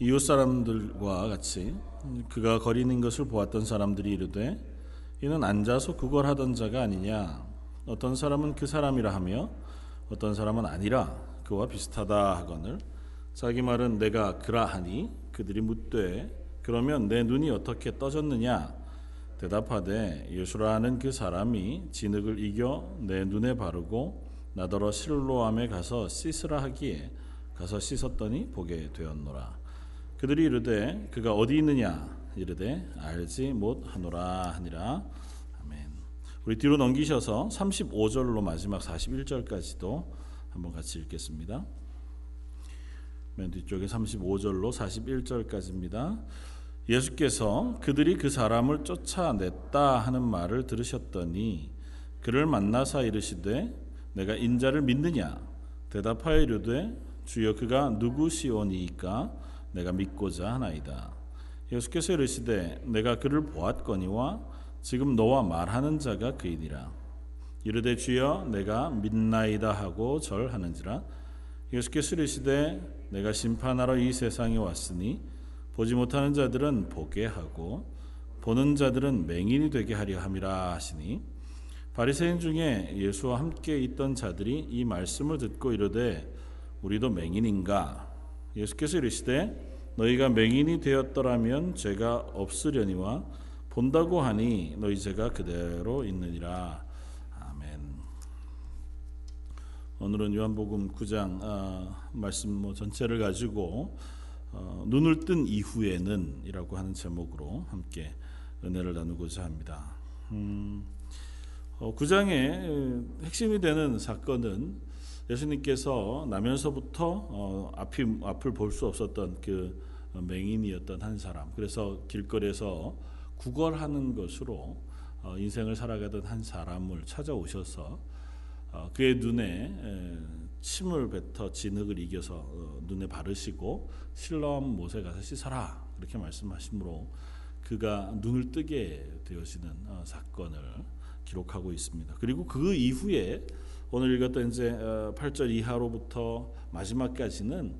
이웃 사람들과 같이 그가 거리는 것을 보았던 사람들이 이르되 이는 앉아서 구걸하던 자가 아니냐? 어떤 사람은 그 사람이라 하며 어떤 사람은 아니라 그와 비슷하다 하거늘 자기 말은 내가 그라 하니 그들이 묻되 그러면 내 눈이 어떻게 떠졌느냐? 대답하되 예수라는 그 사람이 진흙을 이겨 내 눈에 바르고 나더러 실로암에 가서 씻으라 하기에 가서 씻었더니 보게 되었노라 그들이 이르되 그가 어디 있느냐? 이르되 알지 못하노라 하니라. 아멘. 우리 뒤로 넘기셔서 35절로 마지막 41절까지도 한번 같이 읽겠습니다. 맨 뒤쪽에 35절로 41절까지입니다. 예수께서 그들이 그 사람을 쫓아냈다 하는 말을 들으셨더니 그를 만나사 이르시되 내가 인자를 믿느냐? 대답하여 이르되 주여 그가 누구시오니이까 내가 믿고자 하나이다. 예수께서 이르시되 내가 그를 보았거니와 지금 너와 말하는 자가 그이니라. 이르되 주여 내가 믿나이다 하고 절하는지라. 예수께서 이르시되 내가 심판하러 이 세상에 왔으니 보지 못하는 자들은 보게 하고 보는 자들은 맹인이 되게 하려 함이라 하시니. 바리새인 중에 예수와 함께 있던 자들이 이 말씀을 듣고 이르되 우리도 맹인인가 예수께서 이르시되 너희가 맹인이 되었더라면 죄가 없으려니와 본다고 하니 너희 죄가 그대로 있느니라 아멘. 오늘은 요한복음 9장 아, 말씀 뭐 전체를 가지고 어, 눈을 뜬 이후에는이라고 하는 제목으로 함께 은혜를 나누고자 합니다. 음, 어, 9장의 핵심이 되는 사건은 예수님께서 나면서부터 어, 앞이, 앞을 볼 수 없었던 그 맹인이었던 한 사람. 그래서 길거리에서 구걸하는 것으로 어, 인생을 살아가던 한 사람을 찾아오셔서 어, 그의 눈에 에, 침을 뱉어 진흙을 이겨서 어, 눈에 바르시고 실로암 못에 가서 씻어라 그렇게 말씀하심으로 그가 눈을 뜨게 되어지는 어, 사건을 기록하고 있습니다. 그리고 그 이후에 오늘 읽었던 이제 8절 어, 이하로부터 마지막까지는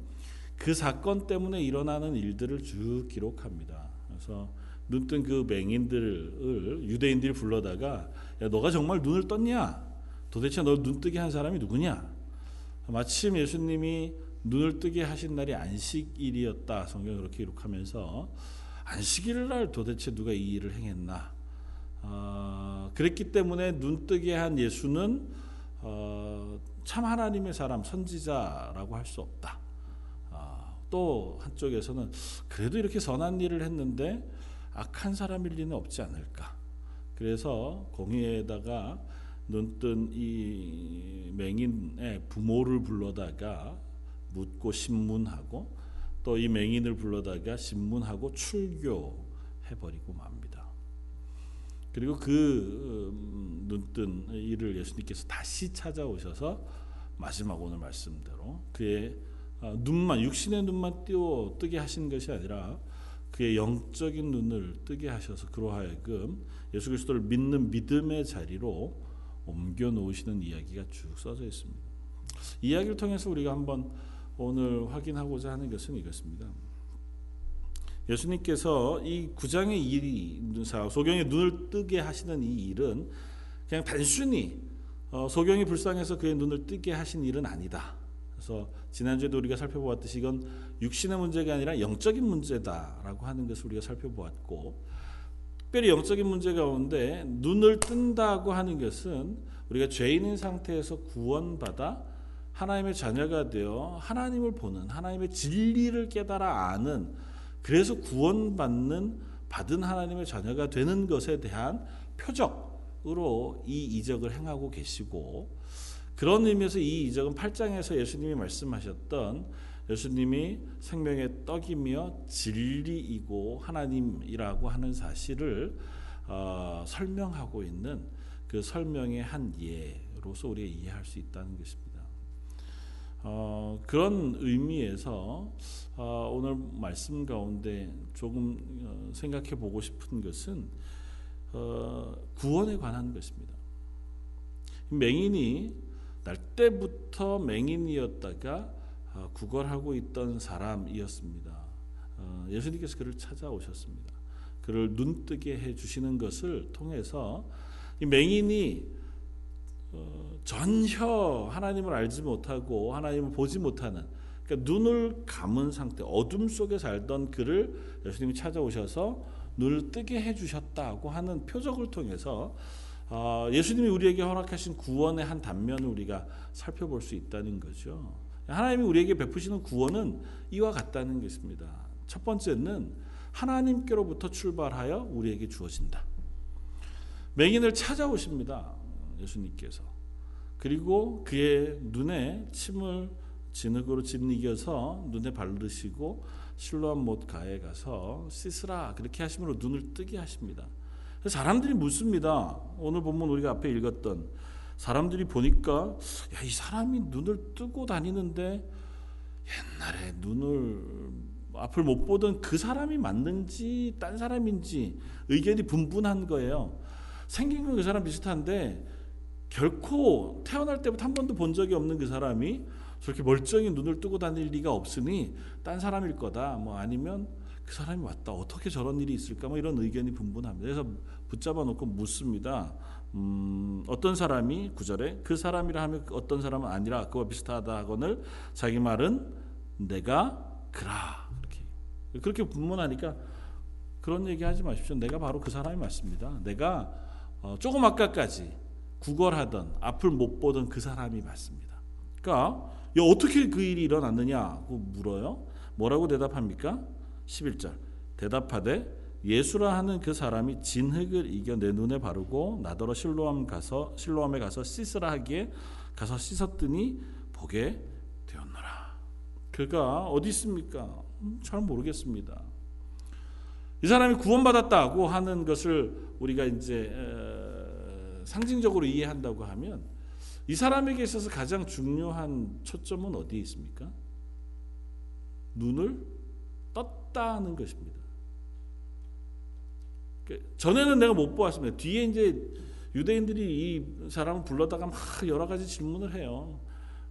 그 사건 때문에 일어나는 일들을 쭉 기록합니다. 그래서 눈뜬 그 맹인들을 유대인들이 불러다가 야 너가 정말 눈을 떴냐? 도대체 너 눈뜨게 한 사람이 누구냐? 마침 예수님이 눈을 뜨게 하신 날이 안식일이었다. 성경 그렇게 기록하면서 안식일 날 도대체 누가 이 일을 행했나? 어, 그랬기 때문에 눈 뜨게 한 예수는 어, 참 하나님의 사람 선지자라고 할 수 없다. 어, 또 한쪽에서는 그래도 이렇게 선한 일을 했는데 악한 사람일 리는 없지 않을까. 그래서 공의에다가 눈뜬 이 맹인의 부모를 불러다가 묻고 신문하고 또 이 맹인을 불러다가 신문하고 출교해버리고 맙니다. 그리고 그 음, 눈뜬 이를 예수님께서 다시 찾아오셔서 마지막 오늘 말씀대로 그의 어, 눈만 육신의 눈만 띄워 뜨게 하신 것이 아니라 그의 영적인 눈을 뜨게 하셔서 그로 하여금 예수 그리스도를 믿는 믿음의 자리로 옮겨 놓으시는 이야기가 쭉 써져 있습니다. 이야기를 통해서 우리가 한번 오늘 확인하고자 하는 것은 이것입니다. 예수님께서 이 구장의 일이 소경의 눈을 뜨게 하시는 이 일은 그냥 단순히 어, 소경이 불쌍해서 그의 눈을 뜨게 하신 일은 아니다. 그래서 지난주에도 우리가 살펴보았듯이 이건 육신의 문제가 아니라 영적인 문제다라고 하는 것을 우리가 살펴보았고 특별히 영적인 문제 가운데 눈을 뜬다고 하는 것은 우리가 죄인인 상태에서 구원받아 하나님의 자녀가 되어 하나님을 보는 하나님의 진리를 깨달아 아는 그래서 구원받는 받은 하나님의 자녀가 되는 것에 대한 표적으로 이 이적을 행하고 계시고 그런 의미에서 이 이적은 8장에서 예수님이 말씀하셨던 예수님이 생명의 떡이며 진리이고 하나님이라고 하는 사실을 어, 설명하고 있는 그 설명의 한 예로서 우리가 이해할 수 있다는 것입니다. 어, 그런 의미에서 어, 오늘 말씀 가운데 조금 어, 생각해 보고 싶은 것은 어, 구원에 관한 것입니다. 맹인이 날 때부터 맹인이었다가 어, 구걸하고 있던 사람이었습니다. 어, 예수님께서 그를 찾아오셨습니다. 그를 눈뜨게 해 주시는 것을 통해서 이 맹인이 어, 전혀 하나님을 알지 못하고 하나님을 보지 못하는 그러니까 눈을 감은 상태 어둠 속에 살던 그를 예수님이 찾아오셔서 눈을 뜨게 해주셨다고 하는 표적을 통해서 어, 예수님이 우리에게 허락하신 구원의 한 단면을 우리가 살펴볼 수 있다는 거죠. 하나님이 우리에게 베푸시는 구원은 이와 같다는 것입니다. 첫 번째는 하나님께로부터 출발하여 우리에게 주어진다. 맹인을 찾아오십니다. 예수님께서. 그리고 그의 눈에 침을 진흙으로 짓이겨서 눈에 바르시고 실로암 못 가에 가서 씻으라 그렇게 하심으로 눈을 뜨게 하십니다. 사람들이 묻습니다. 오늘 본문 우리가 앞에 읽었던 사람들이 보니까 야, 이 사람이 눈을 뜨고 다니는데 옛날에 눈을 앞을 못 보던 그 사람이 맞는지 딴 사람인지 의견이 분분한 거예요. 생긴 건 그 사람 비슷한데 결코 태어날 때부터 한 번도 본 적이 없는 그 사람이 저렇게 멀쩡히 눈을 뜨고 다닐 리가 없으니 딴 사람일 거다. 뭐 아니면 그 사람이 왔다. 어떻게 저런 일이 있을까? 뭐 이런 의견이 분분합니다. 그래서 붙잡아 놓고 묻습니다. 음, 어떤 사람이 구절에 그 사람이라 하면 어떤 사람은 아니라 그와 비슷하다 하거늘 자기 말은 내가 그라 그렇게 그렇게 분문하니까 그런 얘기 하지 마십시오. 내가 바로 그 사람이 맞습니다. 내가 어, 조금 아까까지 구걸하던 앞을 못 보던 그 사람이 맞습니다. 그러니까 어떻게 그 일이 일어났느냐고 물어요. 뭐라고 대답합니까? 11절. 대답하되 예수라 하는 그 사람이 진흙을 이겨 내 눈에 바르고 나더러 실로암 가서 실로암에 가서 씻으라 하기에 가서 씻었더니 보게 되었노라. 그가 어디 있습니까? 음, 잘 모르겠습니다. 이 사람이 구원받았다고 하는 것을 우리가 이제 상징적으로 이해한다고 하면 이 사람에게 있어서 가장 중요한 초점은 어디에 있습니까? 눈을 떴다는 것입니다. 그 전에는 내가 못 보았습니다. 뒤에 이제 유대인들이 이 사람을 불러다가 막 여러 가지 질문을 해요.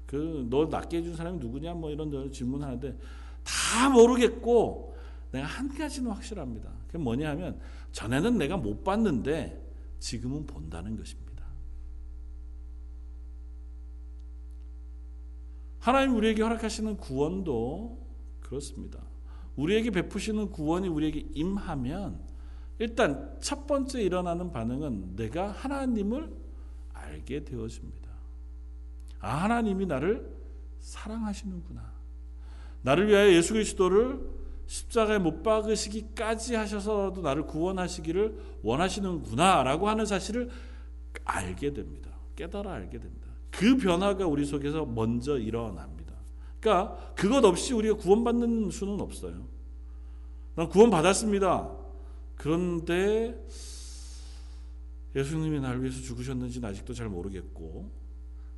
그 너 낫게 해준 사람이 누구냐 뭐 이런 질문하는데 다 모르겠고 내가 한 가지는 확실합니다. 그게 뭐냐 하면 전에는 내가 못 봤는데 지금은 본다는 것입니다. 하나님 우리에게 허락하시는 구원도 그렇습니다. 우리에게 베푸시는 구원이 우리에게 임하면 일단 첫 번째 일어나는 반응은 내가 하나님을 알게 되어집니다. 아, 하나님이 나를 사랑하시는구나. 나를 위하여 예수 그리스도를 십자가에 못 박으시기까지 하셔서라도 나를 구원하시기를 원하시는구나라고 하는 사실을 알게 됩니다. 깨달아 알게 됩니다. 그 변화가 우리 속에서 먼저 일어납니다. 그러니까 그것 없이 우리가 구원받는 수는 없어요. 난 구원받았습니다. 그런데 예수님이 날 위해서 죽으셨는지는 아직도 잘 모르겠고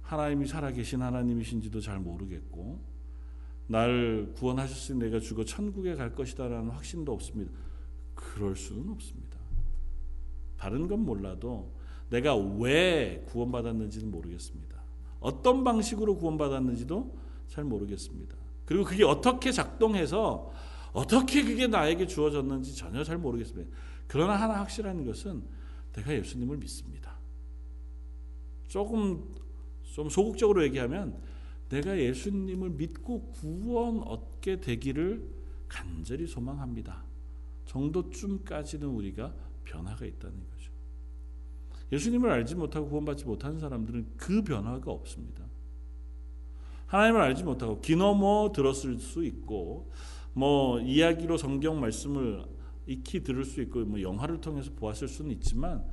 하나님이 살아계신 하나님이신지도 잘 모르겠고 날 구원하셨으니 내가 죽어 천국에 갈 것이다라는 확신도 없습니다. 그럴 수는 없습니다. 다른 건 몰라도 내가 왜 구원받았는지는 모르겠습니다. 어떤 방식으로 구원받았는지도 잘 모르겠습니다. 그리고 그게 어떻게 작동해서 어떻게 그게 나에게 주어졌는지 전혀 잘 모르겠습니다. 그러나 하나 확실한 것은 내가 예수님을 믿습니다. 조금 좀 소극적으로 얘기하면 내가 예수님을 믿고 구원 얻게 되기를 간절히 소망합니다. 정도쯤까지는 우리가 변화가 있다는 거죠. 예수님을 알지 못하고 구원받지 못하는 사람들은 그 변화가 없습니다. 하나님을 알지 못하고 기넘어 들었을 수 있고 뭐 이야기로 성경 말씀을 익히 들을 수 있고 뭐 영화를 통해서 보았을 수는 있지만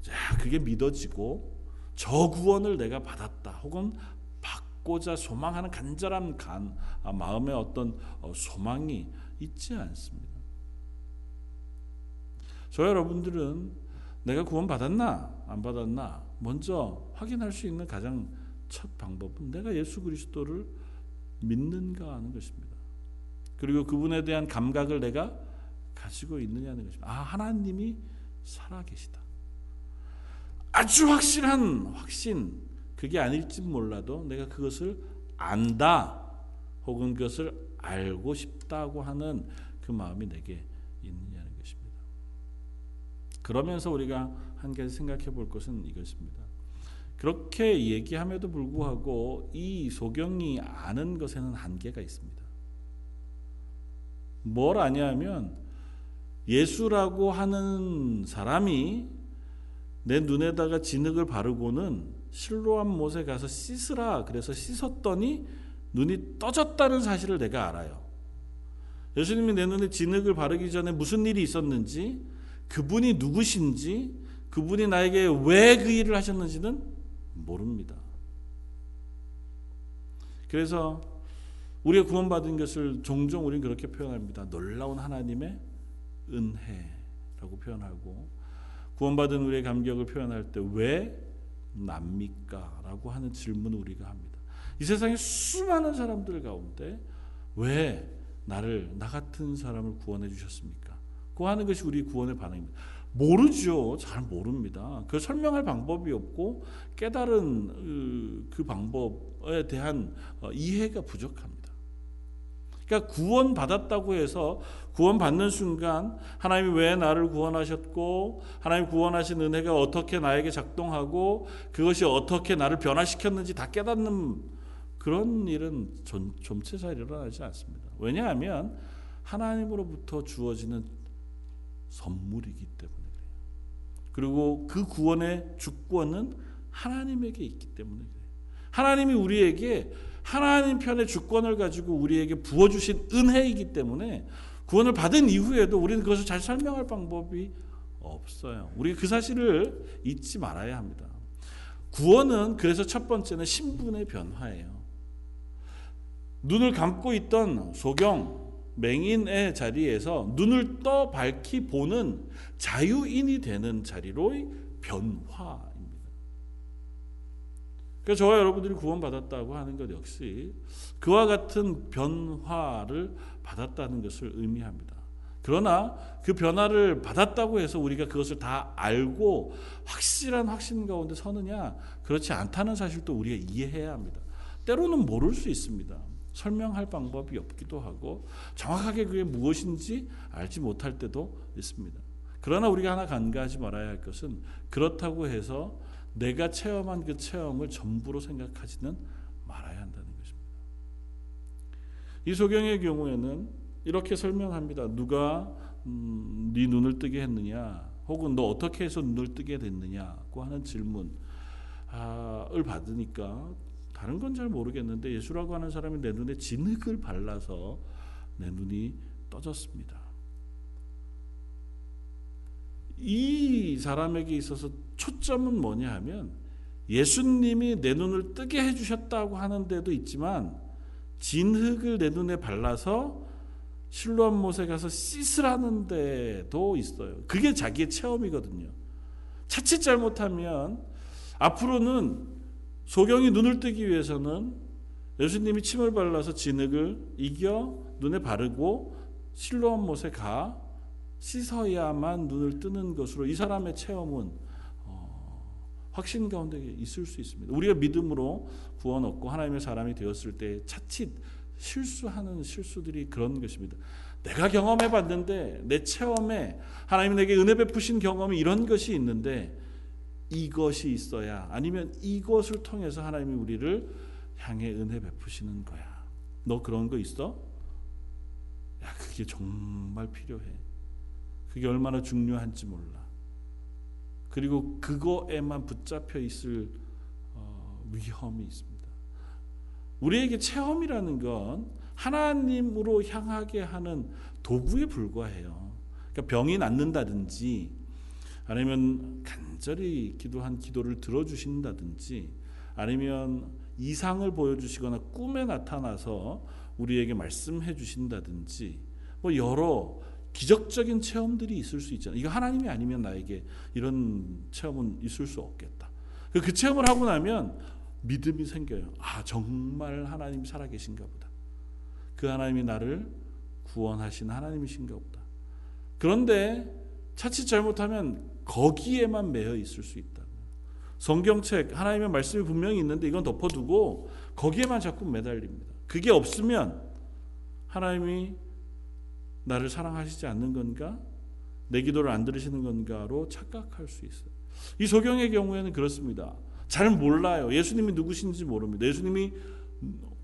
자 그게 믿어지고 저 구원을 내가 받았다 혹은 받고자 소망하는 간절한 간 아, 마음의 어떤 어, 소망이 있지 않습니다. 저 여러분들은 내가 구원 받았나 안 받았나 먼저 확인할 수 있는 가장 첫 방법은 내가 예수 그리스도를 믿는가 하는 것입니다. 그리고 그분에 대한 감각을 내가 가지고 있느냐는 것입니다. 아, 하나님이 살아계시다. 아주 확실한 확신, 그게 아닐지 몰라도 내가 그것을 안다, 혹은 그것을 알고 싶다고 하는 그 마음이 내게 있느냐는 것입니다. 그러면서 우리가 한 가지 생각해 볼 것은 이것입니다. 그렇게 얘기함에도 불구하고 이 소경이 아는 것에는 한계가 있습니다. 뭘 아냐면 예수라고 하는 사람이 내 눈에다가 진흙을 바르고는 실로암 못에 가서 씻으라 그래서 씻었더니 눈이 떠졌다는 사실을 내가 알아요. 예수님이 내 눈에 진흙을 바르기 전에 무슨 일이 있었는지 그분이 누구신지 그분이 나에게 왜 그 일을 하셨는지는 모릅니다. 그래서 우리가 구원받은 것을 종종 우리는 그렇게 표현합니다. 놀라운 하나님의 은혜라고 표현하고 구원받은 우리의 감격을 표현할 때 왜 납니까? 라고 하는 질문을 우리가 합니다. 이 세상에 수많은 사람들 가운데 왜 나를 나 같은 사람을 구원해 주셨습니까? 그 하는 것이 우리 구원의 반응입니다. 모르죠. 잘 모릅니다. 그 설명할 방법이 없고 깨달은 그 방법에 대한 어, 이해가 부족합니다. 그러니까 구원 받았다고 해서 구원 받는 순간 하나님이 왜 나를 구원하셨고 하나님 구원하신 은혜가 어떻게 나에게 작동하고 그것이 어떻게 나를 변화시켰는지 다 깨닫는 그런 일은 좀, 좀체 잘 일어나지 않습니다. 왜냐하면 하나님으로부터 주어지는 선물이기 때문에 그래요. 그리고 그 구원의 주권은 하나님에게 있기 때문에 그래요. 하나님이 우리에게 하나님 편의 주권을 가지고 우리에게 부어주신 은혜이기 때문에 구원을 받은 이후에도 우리는 그것을 잘 설명할 방법이 없어요. 우리 그 사실을 잊지 말아야 합니다. 구원은 그래서 첫 번째는 신분의 변화예요. 눈을 감고 있던 소경 맹인의 자리에서 눈을 떠 밝히 보는 자유인이 되는 자리로의 변화 그러니까 저와 여러분들이 구원받았다고 하는 것 역시 그와 같은 변화를 받았다는 것을 의미합니다. 그러나 그 변화를 받았다고 해서 우리가 그것을 다 알고 확실한 확신 가운데 서느냐 그렇지 않다는 사실도 우리가 이해해야 합니다. 때로는 모를 수 있습니다. 설명할 방법이 없기도 하고 정확하게 그게 무엇인지 알지 못할 때도 있습니다. 그러나 우리가 하나 간과하지 말아야 할 것은 그렇다고 해서 내가 체험한 그 체험을 전부로 생각하지는 말아야 한다는 것입니다. 이 소경의 경우에는 이렇게 설명합니다. 누가 음, 네 눈을 뜨게 했느냐, 혹은 너 어떻게 해서 눈을 뜨게 됐느냐고 하는 질문을 받으니까 다른 건 잘 모르겠는데 예수라고 하는 사람이 내 눈에 진흙을 발라서 내 눈이 떠졌습니다. 이 사람에게 있어서 초점은 뭐냐 하면 예수님이 내 눈을 뜨게 해주셨다고 하는 데도 있지만 진흙을 내 눈에 발라서 실로암 못에 가서 씻으라는 데도 있어요. 그게 자기의 체험이거든요. 자칫 잘못하면 앞으로는 소경이 눈을 뜨기 위해서는 예수님이 침을 발라서 진흙을 이겨 눈에 바르고 실로암 못에 가 씻어야만 눈을 뜨는 것으로 이 사람의 체험은 어, 확신 가운데 있을 수 있습니다. 우리가 믿음으로 구원 얻고 하나님의 사람이 되었을 때 차칫 실수하는 실수들이 그런 것입니다. 내가 경험해 봤는데 내 체험에 하나님 내게 은혜 베푸신 경험이 이런 것이 있는데 이것이 있어야 아니면 이것을 통해서 하나님이 우리를 향해 은혜 베푸시는 거야. 너 그런 거 있어? 야, 그게 정말 필요해. 그게 얼마나 중요한지 몰라. 그리고 그거에만 붙잡혀 있을 어, 위험이 있습니다. 우리에게 체험이라는 건 하나님으로 향하게 하는 도구에 불과해요. 그러니까 병이 낫는다든지 아니면 간절히 기도한 기도를 들어주신다든지 아니면 이상을 보여주시거나 꿈에 나타나서 우리에게 말씀해 주신다든지 뭐 여러 기적적인 체험들이 있을 수 있잖아요. 이거 하나님이 아니면 나에게 이런 체험은 있을 수 없겠다. 그, 그 체험을 하고 나면 믿음이 생겨요. 아, 정말 하나님이 살아계신가 보다. 그 하나님이 나를 구원하신 하나님이신가 보다. 그런데 차칫 잘못하면 거기에만 매여 있을 수 있다. 성경책 하나님의 말씀이 분명히 있는데 이건 덮어두고 거기에만 자꾸 매달립니다. 그게 없으면 하나님이 나를 사랑하시지 않는 건가? 내 기도를 안 들으시는 건가로 착각할 수 있어요. 이 소경의 경우에는 그렇습니다. 잘 몰라요. 예수님이 누구신지 모릅니다. 예수님이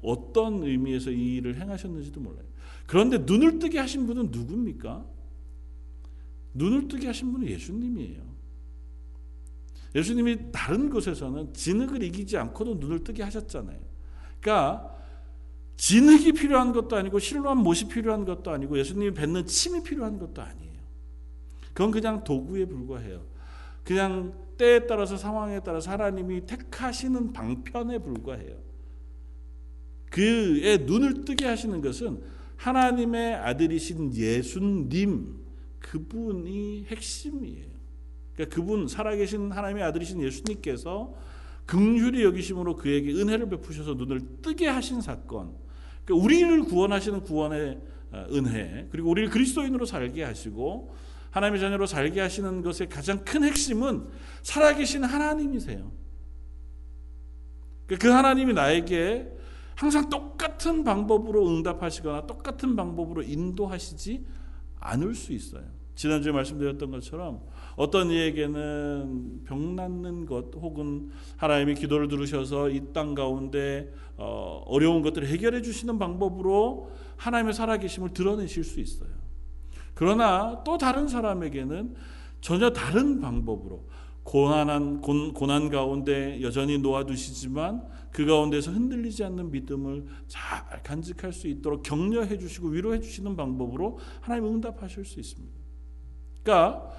어떤 의미에서 이 일을 행하셨는지도 몰라요. 그런데 눈을 뜨게 하신 분은 누굽니까? 눈을 뜨게 하신 분은 예수님이에요. 예수님이 다른 곳에서는 진흙을 이기지 않고도 눈을 뜨게 하셨잖아요. 그러니까 진흙이 필요한 것도 아니고 실로한 못이 필요한 것도 아니고 예수님이 뱉는 침이 필요한 것도 아니에요. 그건 그냥 도구에 불과해요. 그냥 때에 따라서 상황에 따라서 하나님이 택하시는 방편에 불과해요. 그의 눈을 뜨게 하시는 것은 하나님의 아들이신 예수님 그분이 핵심이에요. 그러니까 그분 살아계신 하나님의 아들이신 예수님께서 긍휼히 여기심으로 그에게 은혜를 베푸셔서 눈을 뜨게 하신 사건. 그러니까 우리를 구원하시는 구원의 어, 은혜 그리고 우리를 그리스도인으로 살게 하시고 하나님의 자녀로 살게 하시는 것의 가장 큰 핵심은 살아계신 하나님이세요. 그 하나님이 나에게 항상 똑같은 방법으로 응답하시거나 똑같은 방법으로 인도하시지 않을 수 있어요. 지난주에 말씀드렸던 것처럼 어떤 이에게는 병 낫는 것 혹은 하나님이 기도를 들으셔서 이 땅 가운데 어, 어려운 것들을 해결해 주시는 방법으로 하나님의 살아계심을 드러내실 수 있어요. 그러나 또 다른 사람에게는 전혀 다른 방법으로 고난한 고난 가운데 여전히 놓아두시지만 그 가운데서 흔들리지 않는 믿음을 잘 간직할 수 있도록 격려해 주시고 위로해 주시는 방법으로 하나님 응답하실 수 있습니다. 그러니까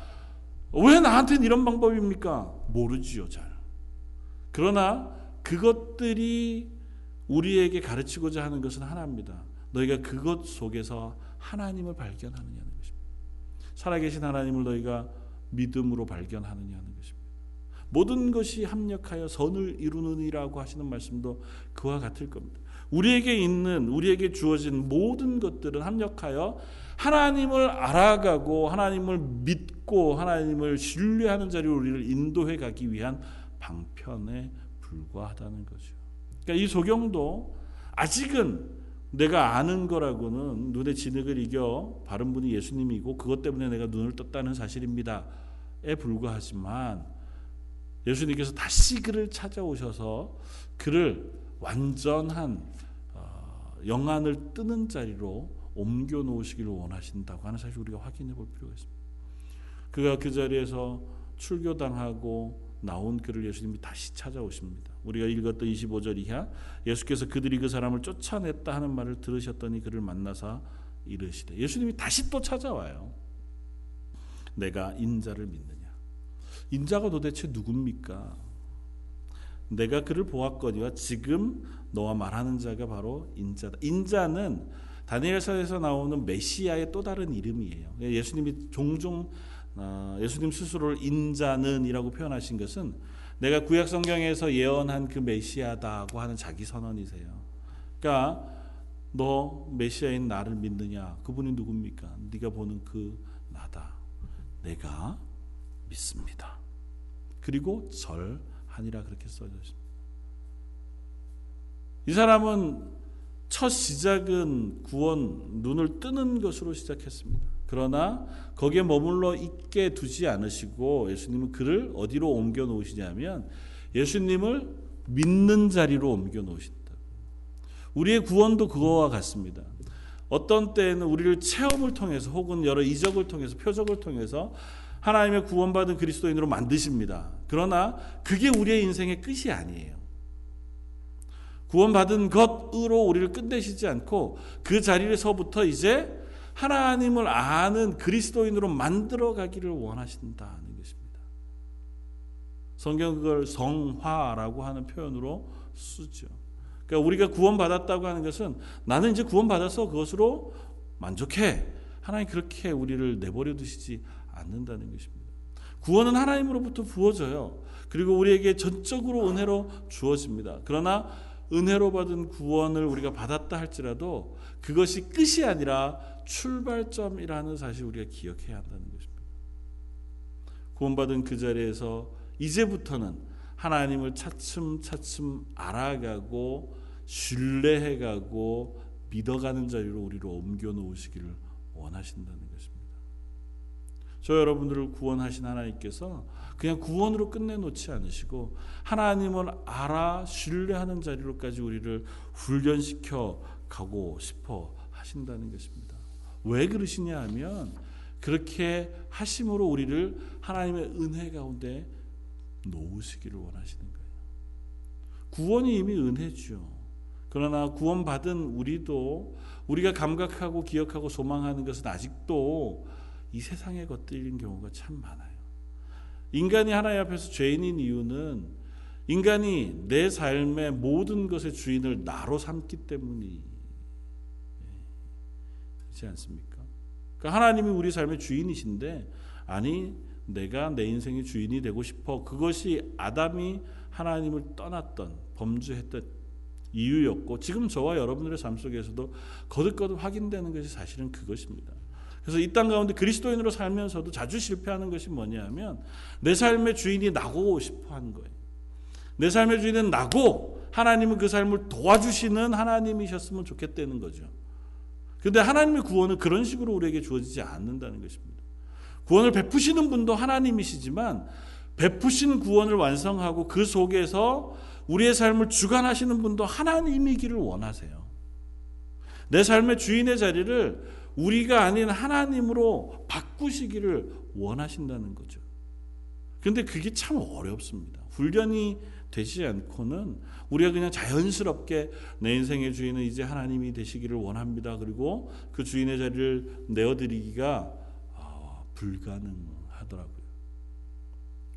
왜 나한테는 이런 방법입니까? 모르지요, 잘. 그러나 그것들이 우리에게 가르치고자 하는 것은 하나입니다. 너희가 그것 속에서 하나님을 발견하느냐는 것입니다. 살아계신 하나님을 너희가 믿음으로 발견하느냐는 것입니다. 모든 것이 합력하여 선을 이루느니라고 하시는 말씀도 그와 같을 겁니다. 우리에게 있는 우리에게 주어진 모든 것들은 합력하여 하나님을 알아가고 하나님을 믿고 하나님을 신뢰하는 자리로 우리를 인도해 가기 위한 방편에 불과하다는 거죠. 그러니까 이 소경도 아직은 내가 아는 거라고는 눈에 진흙을 이겨 바른 분이 예수님이고 그것 때문에 내가 눈을 떴다는 사실입니다에 불과하지만 예수님께서 다시 그를 찾아오셔서 그를 완전한 어, 영안을 뜨는 자리로 옮겨 놓으시기를 원하신다고 하는 사실 우리가 확인해 볼 필요가 있습니다. 그가 그 자리에서 출교당하고 나온 그를 예수님이 다시 찾아오십니다. 우리가 읽었던 25절 이하 예수께서 그들이 그 사람을 쫓아냈다 하는 말을 들으셨더니 그를 만나사 이르시되 예수님이 다시 또 찾아와요. 내가 인자를 믿느냐? 인자가 도대체 누굽니까? 내가 그를 보았거니와 지금 너와 말하는 자가 바로 인자다. 인자는 다니엘서에서 나오는 메시아의 또 다른 이름이에요. 예수님이 종종 어, 예수님 스스로를 인자는이라고 표현하신 것은 내가 구약 성경에서 예언한 그 메시아다고 하는 자기 선언이세요. 그러니까 너 메시아인 나를 믿느냐? 그분이 누굽니까? 네가 보는 그 나다. 내가 믿습니다. 그리고 절하니라 그렇게 써져 있습니다. 이 사람은 첫 시작은 구원 눈을 뜨는 것으로 시작했습니다. 그러나 거기에 머물러 있게 두지 않으시고 예수님은 그를 어디로 옮겨 놓으시냐면 예수님을 믿는 자리로 옮겨 놓으신다. 우리의 구원도 그거와 같습니다. 어떤 때에는 우리를 체험을 통해서 혹은 여러 이적을 통해서 표적을 통해서 하나님의 구원받은 그리스도인으로 만드십니다. 그러나 그게 우리의 인생의 끝이 아니에요. 구원받은 것으로 우리를 끝내시지 않고 그 자리에서부터 이제 하나님을 아는 그리스도인으로 만들어 가기를 원하신다는 것입니다. 성경 그걸 성화라고 하는 표현으로 쓰죠. 그러니까 우리가 구원받았다고 하는 것은 나는 이제 구원받아서 그것으로 만족해. 하나님 그렇게 우리를 내버려 두시지 않는다는 것입니다. 구원은 하나님으로부터 부어져요. 그리고 우리에게 전적으로 은혜로 주어집니다. 그러나 은혜로 받은 구원을 우리가 받았다 할지라도 그것이 끝이 아니라 출발점이라는 사실 우리가 기억해야 한다는 것입니다. 구원받은 그 자리에서 이제부터는 하나님을 차츰차츰 알아가고 신뢰해가고 믿어가는 자리로 우리를 옮겨 놓으시기를 원하신다는. 저 여러분들을 구원하신 하나님께서 그냥 구원으로 끝내놓지 않으시고 하나님을 알아 신뢰하는 자리로까지 우리를 훈련시켜 가고 싶어 하신다는 것입니다. 왜 그러시냐 하면 그렇게 하심으로 우리를 하나님의 은혜 가운데 놓으시기를 원하시는 거예요. 구원이 이미 은혜죠. 그러나 구원받은 우리도 우리가 감각하고 기억하고 소망하는 것은 아직도 이 세상의 것들인 경우가 참 많아요. 인간이 하나님 앞에서 죄인인 이유는 인간이 내 삶의 모든 것의 주인을 나로 삼기 때문이지 않습니까? 그러니까 하나님이 우리 삶의 주인이신데 아니 내가 내 인생의 주인이 되고 싶어 그것이 아담이 하나님을 떠났던 범죄했던 이유였고 지금 저와 여러분들의 삶 속에서도 거듭거듭 확인되는 것이 사실은 그것입니다. 그래서 이 땅 가운데 그리스도인으로 살면서도 자주 실패하는 것이 뭐냐면 내 삶의 주인이 나고 싶어 하는 거예요. 내 삶의 주인은 나고 하나님은 그 삶을 도와주시는 하나님이셨으면 좋겠다는 거죠. 근데 하나님의 구원은 그런 식으로 우리에게 주어지지 않는다는 것입니다. 구원을 베푸시는 분도 하나님이시지만 베푸신 구원을 완성하고 그 속에서 우리의 삶을 주관하시는 분도 하나님이기를 원하세요. 내 삶의 주인의 자리를 우리가 아닌 하나님으로 바꾸시기를 원하신다는 거죠. 그런데 그게 참 어렵습니다. 훈련이 되지 않고는 우리가 그냥 자연스럽게 내 인생의 주인은 이제 하나님이 되시기를 원합니다. 그리고 그 주인의 자리를 내어드리기가 아, 불가능하더라고요.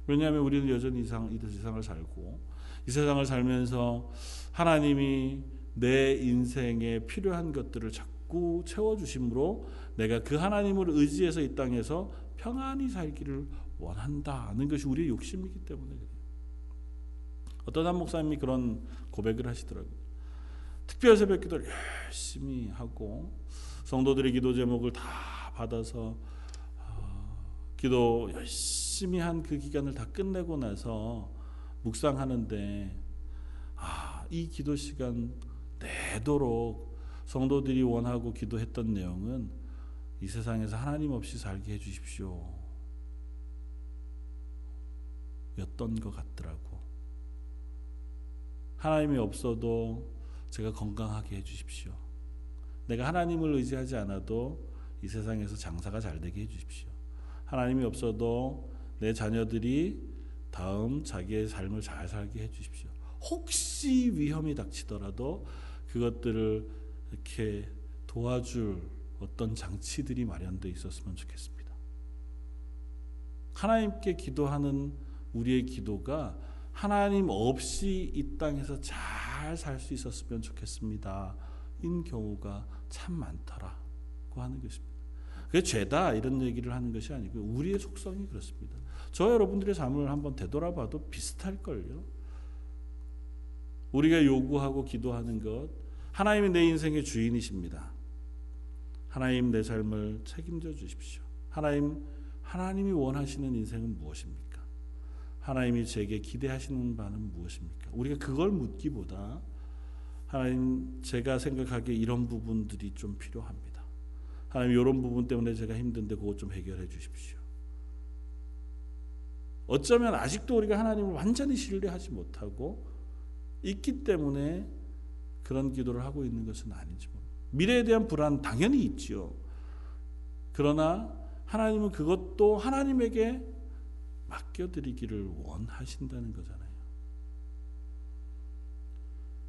왜냐하면 우리는 여전히 이상, 이 세상을 살고 이 세상을 살면서 하나님이 내 인생에 필요한 것들을 자꾸 채워주심으로 내가 그 하나님을 의지해서 이 땅에서 평안히 살기를 원한다는 것이 우리의 욕심이기 때문에 그래요. 어떤 한 목사님이 그런 고백을 하시더라고요. 특별 새벽 기도를 열심히 하고 성도들의 기도 제목을 다 받아서 어, 기도 열심히 한 그 기간을 다 끝내고 나서 묵상하는데 아, 이 기도 시간 내도록 성도들이 원하고 기도했던 내용은 이 세상에서 하나님 없이 살게 해 주십시오. 였던 것 같더라고. 하나님이 없어도 제가 건강하게 해주십시오. 내가 하나님을 의지하지 않아도 이 세상에서 장사가 잘 되게 해주십시오. 하나님이 없어도 내 자녀들이 다음 자기의 삶을 잘 살게 해주십시오. 혹시 위험이 닥치더라도 그것들을 이렇게 도와줄 어떤 장치들이 마련되어 있었으면 좋겠습니다. 하나님께 기도하는 우리의 기도가 하나님 없이 이 땅에서 잘 살 수 있었으면 좋겠습니다. 인 경우가 참 많더라고 하는 것입니다. 그게 죄다 이런 얘기를 하는 것이 아니고 우리의 속성이 그렇습니다. 저 여러분들의 삶을 한번 되돌아봐도 비슷할걸요. 우리가 요구하고 기도하는 것 하나님이 내 인생의 주인이십니다. 하나님 내 삶을 책임져 주십시오. 하나님 하나님이 원하시는 인생은 무엇입니까? 하나님이 제게 기대하시는 바는 무엇입니까? 우리가 그걸 묻기보다 하나님 제가 생각하기에 이런 부분들이 좀 필요합니다. 하나님 이런 부분 때문에 제가 힘든데 그것 좀 해결해 주십시오. 어쩌면 아직도 우리가 하나님을 완전히 신뢰하지 못하고 있기 때문에 그런 기도를 하고 있는 것은 모릅니다. 미래에 대한 불안 당연히 있죠. 그러나 하나님은 그것도 하나님에게 맡겨드리기를 원하신다는 거잖아요.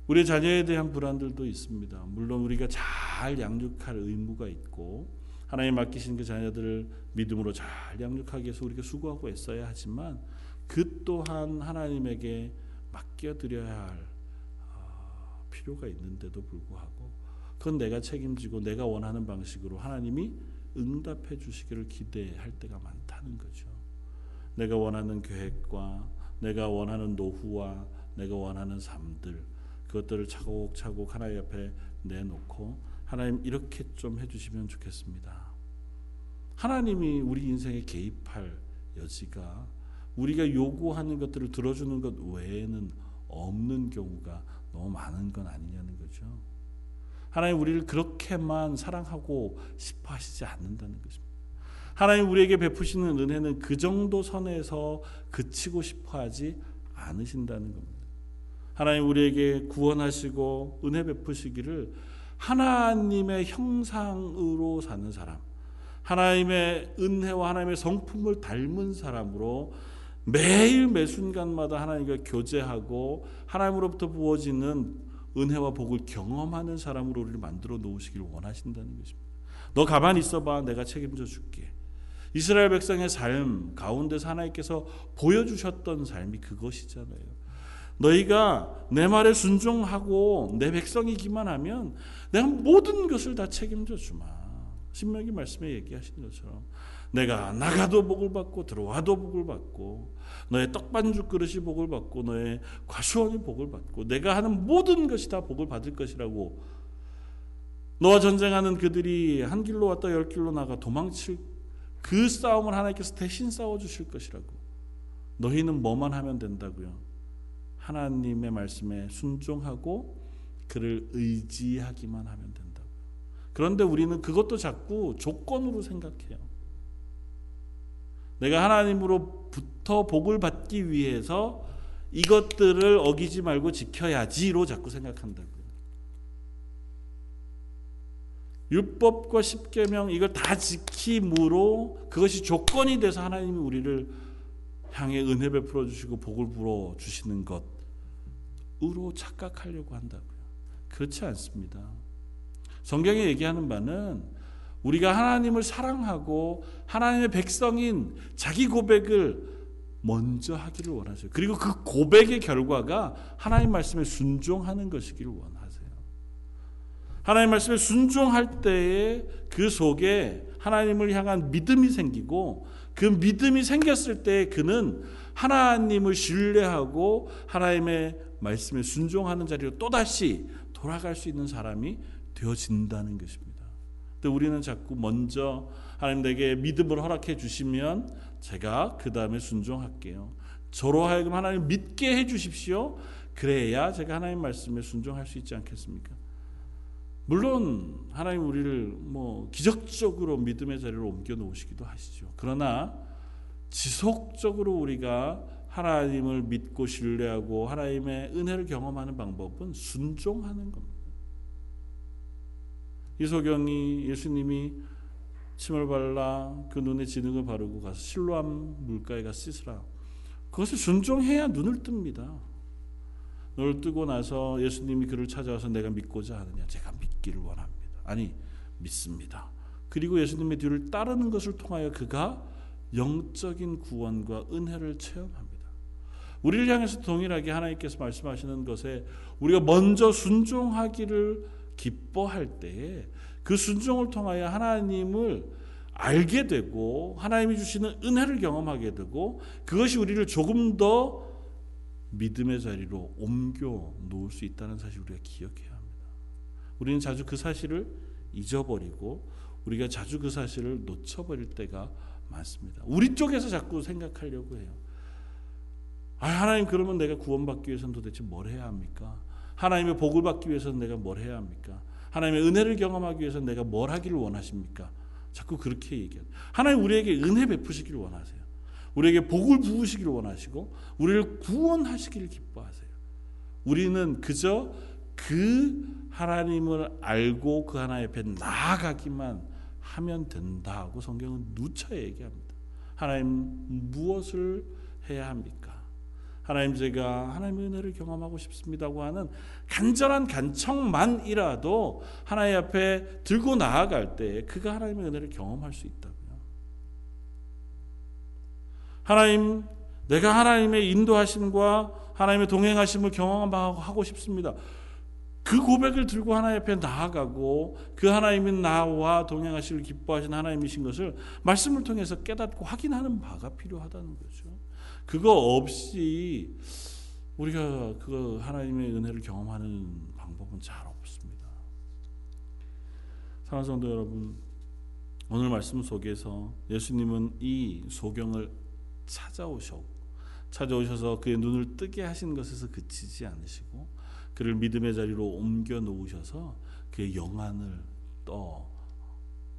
우리 자녀에 대한 불안들도 있습니다. 물론 우리가 잘 양육할 의무가 있고 하나님 맡기신 그 자녀들을 믿음으로 잘 양육하기 위해서 우리가 수고하고 애써야 하지만 그 또한 하나님에게 맡겨드려야 할 어, 필요가 있는데도 불구하고 그건 내가 책임지고 내가 원하는 방식으로 하나님이 응답해 주시기를 기대할 때가 많다는 거죠. 내가 원하는 계획과 내가 원하는 노후와 내가 원하는 삶들 그것들을 차곡차곡 하나님 앞에 내놓고 하나님 이렇게 좀 해주시면 좋겠습니다. 하나님이 우리 인생에 개입할 여지가 우리가 요구하는 것들을 들어주는 것 외에는 없는 경우가 너무 많은 건 아니냐는 거죠. 하나님 우리를 그렇게만 사랑하고 싶어 하시지 않는다는 것입니다. 하나님 우리에게 베푸시는 은혜는 그 정도 선에서 그치고 싶어 하지 않으신다는 겁니다. 하나님 우리에게 구원하시고 은혜 베푸시기를 하나님의 형상으로 사는 사람, 하나님의 은혜와 하나님의 성품을 닮은 사람으로 매일 매 순간마다 하나님과 교제하고 하나님으로부터 부어지는 은혜와 복을 경험하는 사람으로 우리를 만들어 놓으시길 원하신다는 것입니다. 너 가만히 있어봐. 내가 책임져 줄게. 이스라엘 백성의 삶 가운데서 하나님께서 보여주셨던 삶이 그것이잖아요. 너희가 내 말에 순종하고 내 백성이기만 하면 내가 모든 것을 다 책임져 주마. 신명기 말씀에 얘기하신 것처럼 내가 나가도 복을 받고 들어와도 복을 받고 너의 떡반죽 그릇이 복을 받고 너의 과수원이 복을 받고 내가 하는 모든 것이 다 복을 받을 것이라고 너와 전쟁하는 그들이 한 길로 왔다 열 길로 나가 도망칠 그 싸움을 하나님께서 대신 싸워 주실 것이라고 너희는 뭐만 하면 된다고요? 하나님의 말씀에 순종하고 그를 의지하기만 하면 된다고요. 그런데 우리는 그것도 자꾸 조건으로 생각해요 내가 하나님으로부터 복을 받기 위해서 이것들을 어기지 말고 지켜야지로 자꾸 생각한다고요. 율법과 십계명 이걸 다 지킴으로 그것이 조건이 돼서 하나님이 우리를 향해 은혜 베풀어 주시고 복을 불어 주시는 것으로 착각하려고 한다고요. 그렇지 않습니다. 성경에 얘기하는 바는 우리가 하나님을 사랑하고 하나님의 백성인 자기 고백을 먼저 하기를 원하세요. 그리고 그 고백의 결과가 하나님 말씀에 순종하는 것이기를 원하세요. 하나님 말씀에 순종할 때에 그 속에 하나님을 향한 믿음이 생기고 그 믿음이 생겼을 때 그는 하나님을 신뢰하고 하나님의 말씀에 순종하는 자리로 또다시 돌아갈 수 있는 사람이 되어진다는 것입니다. 우리는 자꾸 먼저 하나님 내게 믿음을 허락해 주시면 제가 그 다음에 순종할게요. 저로 하여금 하나님 믿게 해 주십시오. 그래야 제가 하나님 말씀에 순종할 수 있지 않겠습니까? 물론 하나님 우리를 뭐 기적적으로 믿음의 자리로 옮겨 놓으시기도 하시죠. 그러나 지속적으로 우리가 하나님을 믿고 신뢰하고 하나님의 은혜를 경험하는 방법은 순종하는 겁니다. 이소경이 예수님이 침을 발라 그 눈에 진흙을 바르고 가서 실로암 물가에 가 씻으라. 그것을 순종해야 눈을 뜹니다. 눈을 뜨고 나서 예수님이 그를 찾아와서 내가 믿고자 하느냐? 제가 믿기를 원합니다. 아니 믿습니다. 그리고 예수님의 뒤를 따르는 것을 통하여 그가 영적인 구원과 은혜를 체험합니다. 우리를 향해서 동일하게 하나님께서 말씀하시는 것에 우리가 먼저 순종하기를 기뻐할 때에 그 순종을 통하여 하나님을 알게 되고 하나님이 주시는 은혜를 경험하게 되고 그것이 우리를 조금 더 믿음의 자리로 옮겨 놓을 수 있다는 사실 우리가 기억해야 합니다. 우리는 자주 그 사실을 잊어버리고 우리가 자주 그 사실을 놓쳐버릴 때가 많습니다. 우리 쪽에서 자꾸 생각하려고 해요. 아, 하나님 그러면 내가 구원받기 위해서는 도대체 뭘 해야 합니까? 하나님의 복을 받기 위해서는 내가 뭘 해야 합니까? 하나님의 은혜를 경험하기 위해서는 내가 뭘 하기를 원하십니까? 자꾸 그렇게 얘기해요. 하나님 우리에게 은혜 베푸시기를 원하세요. 우리에게 복을 부으시기를 원하시고 우리를 구원하시기를 기뻐하세요. 우리는 그저 그 하나님을 알고 그 하나님 앞에 나아가기만 하면 된다고 성경은 누차 얘기합니다. 하나님 무엇을 해야 합니까? 하나님 제가 하나님의 은혜를 경험하고 싶습니다고 하는 간절한 간청만이라도 하나님 앞에 들고 나아갈 때 그가 하나님의 은혜를 경험할 수 있다고요. 하나님 내가 하나님의 인도하심과 하나님의 동행하심을 경험하고 싶습니다. 그 고백을 들고 하나님 앞에 나아가고 그 하나님이 나와 동행하시를 기뻐하시는 하나님이신 것을 말씀을 통해서 깨닫고 확인하는 바가 필요하다는 거죠. 그거 없이 우리가 그 하나님의 은혜를 경험하는 방법은 잘 없습니다. 사랑하는 성도 여러분, 오늘 말씀 속에서 예수님은 이 소경을 찾아오셔 찾아오셔서 그의 눈을 뜨게 하신 것에서 그치지 않으시고 그를 믿음의 자리로 옮겨 놓으셔서 그의 영안을 떠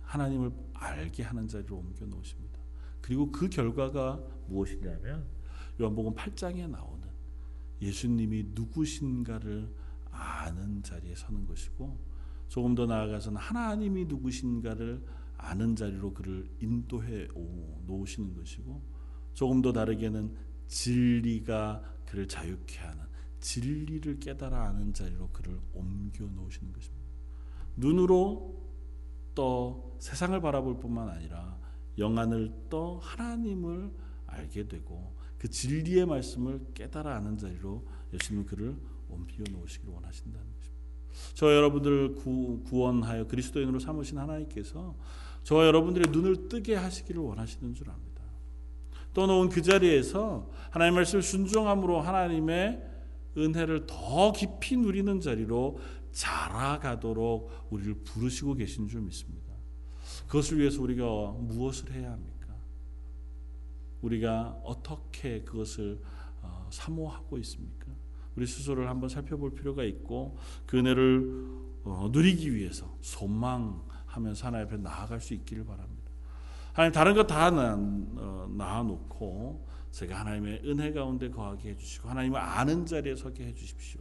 하나님을 알게 하는 자리로 옮겨 놓으십니다. 그리고 그 결과가 무엇이냐면 요한복음 8장에 나오는 예수님이 누구신가를 아는 자리에 서는 것이고 조금 더 나아가서는 하나님이 누구신가를 아는 자리로 그를 인도해 놓으시는 것이고 조금 더 다르게는 진리가 그를 자유케 하는 진리를 깨달아 아는 자리로 그를 옮겨 놓으시는 것입니다. 눈으로 떠 세상을 바라볼 뿐만 아니라 영안을 떠 하나님을 알게 되고 그 진리의 말씀을 깨달아 아는 자리로 예수님은 그를 옮겨 놓으시기를 원하신다는 것입니다. 저 여러분들을 구, 구원하여 그리스도인으로 삼으신 하나님께서 저와 여러분들의 눈을 뜨게 하시기를 원하시는 줄 압니다. 떠놓은 그 자리에서 하나님의 말씀을 순종함으로 하나님의 은혜를 더 깊이 누리는 자리로 자라가도록 우리를 부르시고 계신 줄 믿습니다. 그것을 위해서 우리가 무엇을 해야 합니까? 우리가 어떻게 그것을 어, 사모하고 있습니까? 우리 스스로를 한번 살펴볼 필요가 있고 그 은혜를 어, 누리기 위해서 소망하면서 하나님 앞에 나아갈 수 있기를 바랍니다. 하나님 다른 거다 어, 놔놓고 제가 하나님의 은혜 가운데 거하게 해주시고 하나님을 아는 자리에 서게 해주십시오.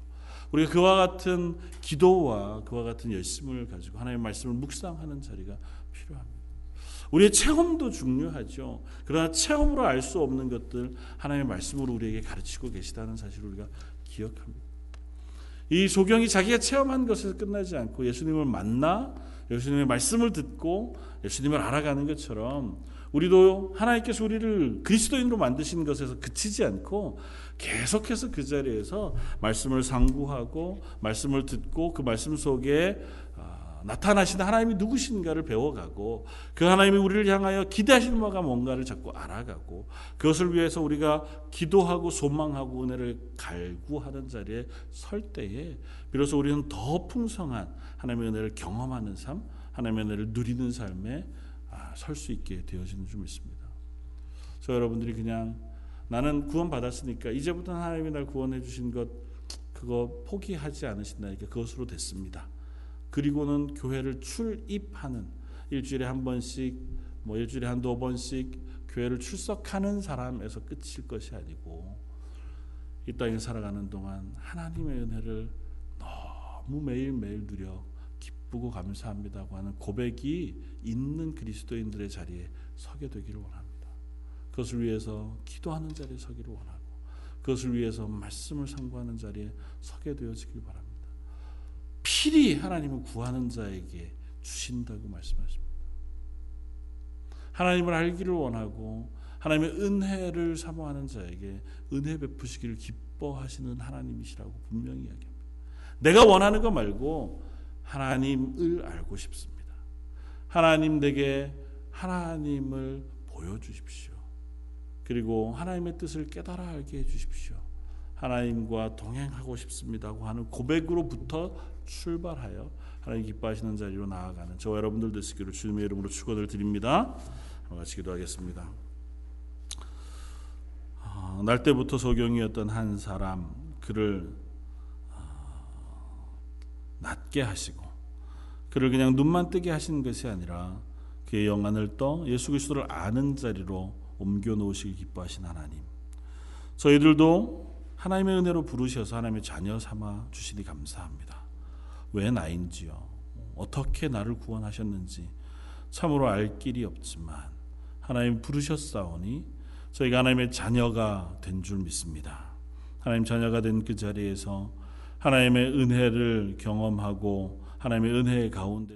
우리가 그와 같은 기도와 그와 같은 열심을 가지고 하나님의 말씀을 묵상하는 자리가 필요합니다. 우리의 체험도 중요하죠. 그러나 체험으로 알 수 없는 것들 하나님의 말씀으로 우리에게 가르치고 계시다는 사실을 우리가 기억합니다. 이 소경이 자기가 체험한 것에서 끝나지 않고 예수님을 만나 예수님의 말씀을 듣고 예수님을 알아가는 것처럼 우리도 하나님께서 우리를 그리스도인으로 만드신 것에서 그치지 않고 계속해서 그 자리에서 말씀을 상고하고 말씀을 듣고 그 말씀 속에 아, 나타나신 하나님이 누구신가를 배워가고 그 하나님이 우리를 향하여 기대하시는 바가 뭔가를 자꾸 알아가고 그것을 위해서 우리가 기도하고 소망하고 은혜를 갈구하는 자리에 설 때에 비로소 우리는 더 풍성한 하나님의 은혜를 경험하는 삶, 하나님의 은혜를 누리는 삶에 설 수 있게 되어지는 줄 믿습니다. 저 여러분들이 그냥 나는 구원 받았으니까 이제부터 하나님이 날 구원해 주신 것 그거 포기하지 않으신다니까 그것으로 됐습니다. 그리고는 교회를 출입하는 일주일에 한 번씩 뭐 일주일에 한두 번씩 교회를 출석하는 사람에서 끝일 것이 아니고 이 땅에 살아가는 동안 하나님의 은혜를 너무 매일매일 누려 기쁘고 감사합니다고 하는 고백이 있는 그리스도인들의 자리에 서게 되기를 원합니다. 그것을 위해서 기도하는 자리에 서기를 원하고 그것을 위해서 말씀을 상고하는 자리에 서게 되어지길 바랍니다. 필히 하나님은 구하는 자에게 주신다고 말씀하십니다. 하나님을 알기를 원하고 하나님의 은혜를 사모하는 자에게 은혜 베푸시기를 기뻐하시는 하나님이시라고 분명히 이야기합니다. 내가 원하는 거 말고 하나님을 알고 싶습니다. 하나님 에게 하나님을 보여주십시오. 그리고 하나님의 뜻을 깨달아 알게 해주십시오. 하나님과 동행하고 싶습니다고 하는 고백으로부터 출발하여 하나님 기뻐하시는 자리로 나아가는 저와 여러분들 되시기를 주님의 이름으로 축원을 드립니다. 같이 기도하겠습니다. 어, 날 때부터 소경이었던 한 사람 그를 낮게 하시고 그를 그냥 눈만 뜨게 하신 것이 아니라 그의 영안을 떠 예수 그리스도를 아는 자리로 옮겨 놓으시기 기뻐하신 하나님. 저희들도 하나님의 은혜로 부르셔서 하나님의 자녀 삼아 주시니 감사합니다. 왜 나인지요? 어떻게 나를 구원하셨는지 참으로 알 길이 없지만 하나님 부르셨사오니 저희가 하나님의 자녀가 된 줄 믿습니다. 하나님 자녀가 된 그 자리에서 하나님의 은혜를 경험하고 하나님의 은혜 가운데